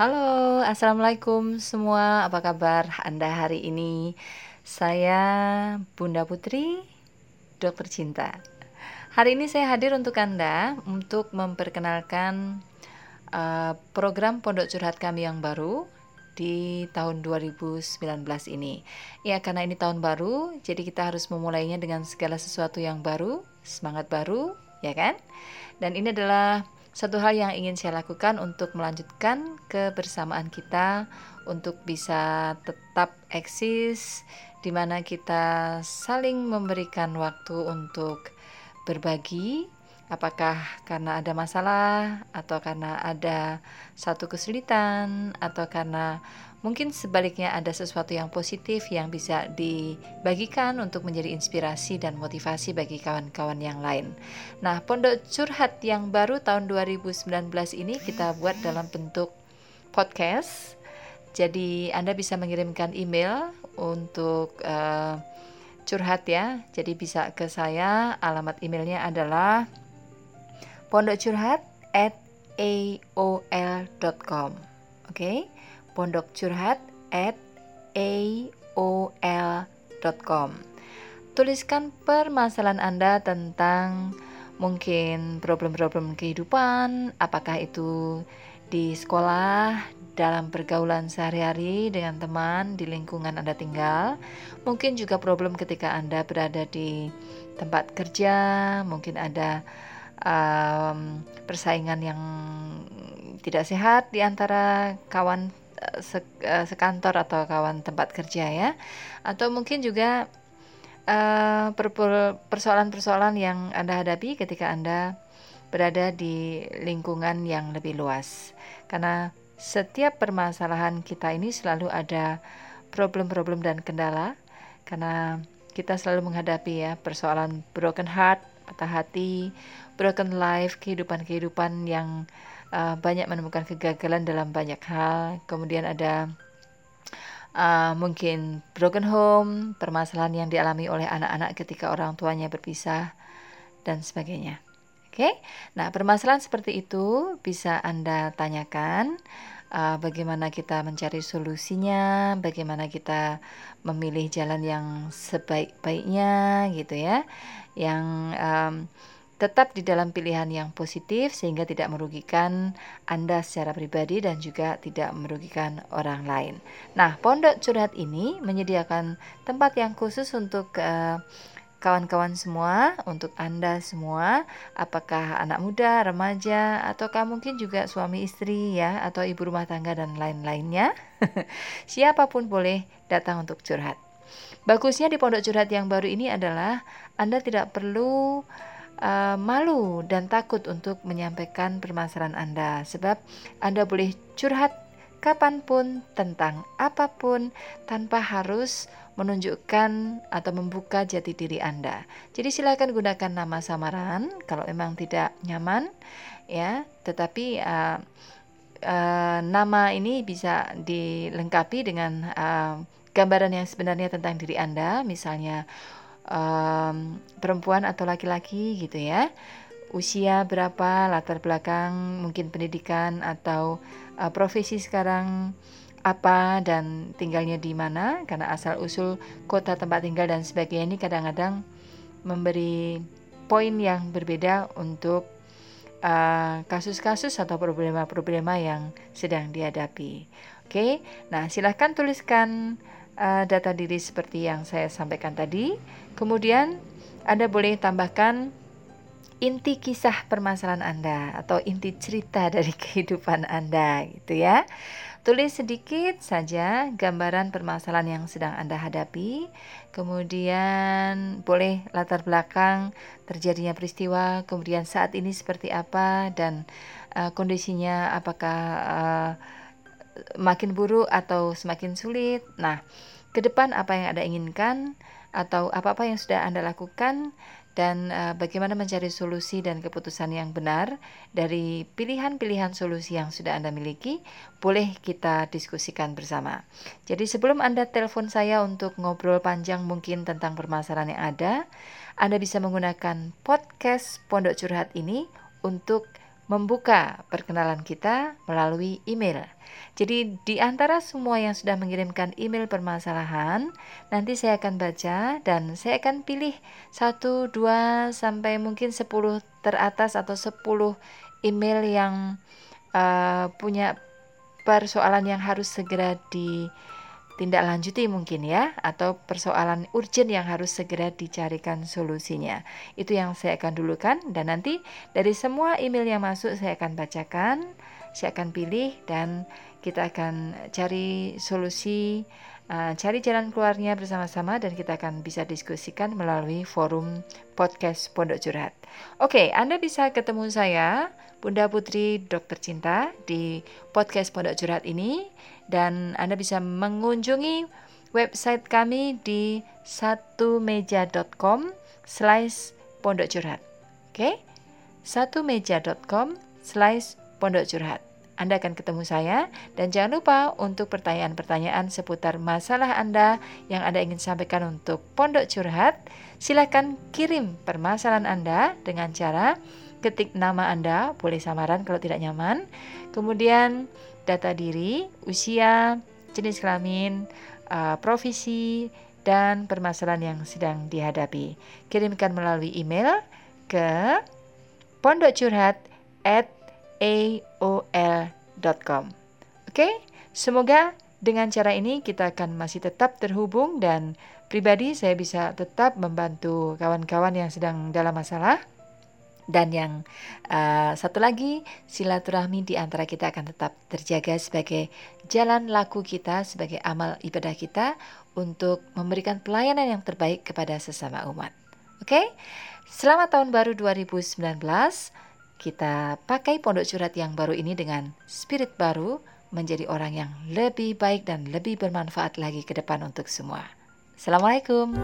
Halo, Assalamualaikum semua Apa kabar Anda hari ini? Saya Bunda Putri, dokter cinta Hari ini saya hadir untuk Anda Untuk memperkenalkan uh, program Pondok Curhat kami yang baru di tahun 2019 ini. Ya, karena ini tahun baru, jadi kita harus memulainya dengan segala sesuatu yang baru, semangat baru, ya kan? Dan ini adalah satu hal yang ingin saya lakukan untuk melanjutkan kebersamaan kita untuk bisa tetap eksis di mana kita saling memberikan waktu untuk berbagi apakah karena ada masalah atau karena ada satu kesulitan atau karena mungkin sebaliknya ada sesuatu yang positif yang bisa dibagikan untuk menjadi inspirasi dan motivasi bagi kawan-kawan yang lain. Nah, pondok curhat yang baru tahun 2019 ini kita buat dalam bentuk podcast. Jadi Anda bisa mengirimkan email untuk uh, curhat ya. Jadi bisa ke saya. Alamat emailnya adalah pondokcurhat at aol.com. Oke. Okay? Pondok curhat at aol.com Tuliskan permasalahan Anda tentang mungkin problem-problem kehidupan, apakah itu di sekolah, dalam pergaulan sehari-hari dengan teman di lingkungan Anda tinggal, mungkin juga problem ketika Anda berada di tempat kerja, mungkin ada um, persaingan yang tidak sehat di antara kawan Eh, sekantor atau kawan tempat kerja ya. Atau mungkin juga uh, persoalan-persoalan yang Anda hadapi ketika Anda berada di lingkungan yang lebih luas. Karena setiap permasalahan kita ini selalu ada problem-problem dan kendala. Karena kita selalu menghadapi ya persoalan broken heart, patah hati, broken life, kehidupan-kehidupan yang uh, banyak menemukan kegagalan dalam banyak hal. Kemudian ada uh, mungkin broken home, permasalahan yang dialami oleh anak-anak ketika orang tuanya berpisah dan sebagainya. Oke, okay? nah permasalahan seperti itu bisa Anda tanyakan uh, bagaimana kita mencari solusinya, bagaimana kita memilih jalan yang sebaik-baiknya gitu ya, yang um, tetap di dalam pilihan yang positif sehingga tidak merugikan Anda secara pribadi dan juga tidak merugikan orang lain. Nah, Pondok Curhat ini menyediakan tempat yang khusus untuk kawan kawan-kawan semua, untuk Anda semua, apakah anak muda, remaja, ataukah mungkin juga suami istri ya, atau ibu rumah tangga dan lain-lainnya. Siapa pun boleh datang untuk curhat. Bagusnya di pondok curhat yang baru ini adalah Anda tidak perlu uh, malu dan takut untuk menyampaikan permasalahan Anda, sebab Anda boleh curhat kapan pun tentang apa pun tanpa harus menunjukkan atau membuka jati diri Anda. Jadi silakan gunakan nama samaran kalau memang tidak nyaman, ya. Tetapi uh, uh, nama ini bisa dilengkapi dengan uh, gambaran yang sebenarnya tentang diri Anda, misalnya um, perempuan atau laki-laki gitu ya usia berapa latar belakang mungkin pendidikan atau uh, profesi sekarang apa dan tinggalnya di mana karena asal usul kota tempat tinggal dan sebagainya ini kadang-kadang memberi poin yang berbeda untuk uh, kasus-kasus uh, atau problema-problema yang sedang dihadapi. Oke, okay? nah silahkan tuliskan uh, data diri seperti yang saya sampaikan tadi. Kemudian Anda boleh tambahkan inti kisah permasalahan Anda atau inti cerita dari kehidupan Anda gitu ya. Tulis sedikit saja gambaran permasalahan yang sedang Anda hadapi. Kemudian boleh latar belakang terjadinya peristiwa, kemudian saat ini seperti apa dan uh, kondisinya apakah uh, makin buruk atau semakin sulit. Nah, ke depan apa yang Anda inginkan atau apa-apa yang sudah Anda lakukan dan uh, bagaimana mencari solusi dan keputusan yang benar dari pilihan-pilihan solusi yang sudah Anda miliki, boleh kita diskusikan bersama. Jadi sebelum Anda telepon saya untuk ngobrol panjang mungkin tentang permasalahan yang ada, Anda bisa menggunakan podcast Pondok Curhat ini untuk membuka perkenalan kita melalui email. Jadi di antara semua yang sudah mengirimkan email permasalahan, nanti saya akan baca dan saya akan pilih satu, dua, sampai mungkin sepuluh teratas atau sepuluh email yang uh, punya persoalan yang harus segera di tindak lanjuti mungkin ya atau persoalan urgent yang harus segera dicarikan solusinya. Itu yang saya akan dulukan dan nanti dari semua email yang masuk saya akan bacakan, saya akan pilih dan kita akan cari solusi uh, cari jalan keluarnya bersama-sama dan kita akan bisa diskusikan melalui forum podcast Pondok Curhat. Oke, Anda bisa ketemu saya Bunda Putri Dokter Cinta di podcast Pondok Curhat ini dan Anda bisa mengunjungi website kami di satumeja.com slash pondok curhat. Oke? satumeja.com slash pondok curhat. Anda akan ketemu saya dan jangan lupa untuk pertanyaan-pertanyaan seputar masalah Anda yang Anda ingin sampaikan untuk Pondok Curhat, silakan kirim permasalahan Anda dengan cara ketik nama Anda, boleh samaran kalau tidak nyaman, kemudian data diri, usia, jenis kelamin, uh, profesi, dan permasalahan yang sedang dihadapi. Kirimkan melalui email ke pondokcurhat at aol.com. Oke, semoga dengan cara ini kita akan masih tetap terhubung dan pribadi saya bisa tetap membantu kawan-kawan yang sedang dalam masalah dan yang uh, satu lagi, silaturahmi di antara kita akan tetap terjaga sebagai jalan laku kita, sebagai amal ibadah kita untuk memberikan pelayanan yang terbaik kepada sesama umat. Oke, okay? selamat tahun baru 2019. Kita pakai pondok curhat yang baru ini dengan spirit baru, menjadi orang yang lebih baik dan lebih bermanfaat lagi ke depan untuk semua. Assalamualaikum.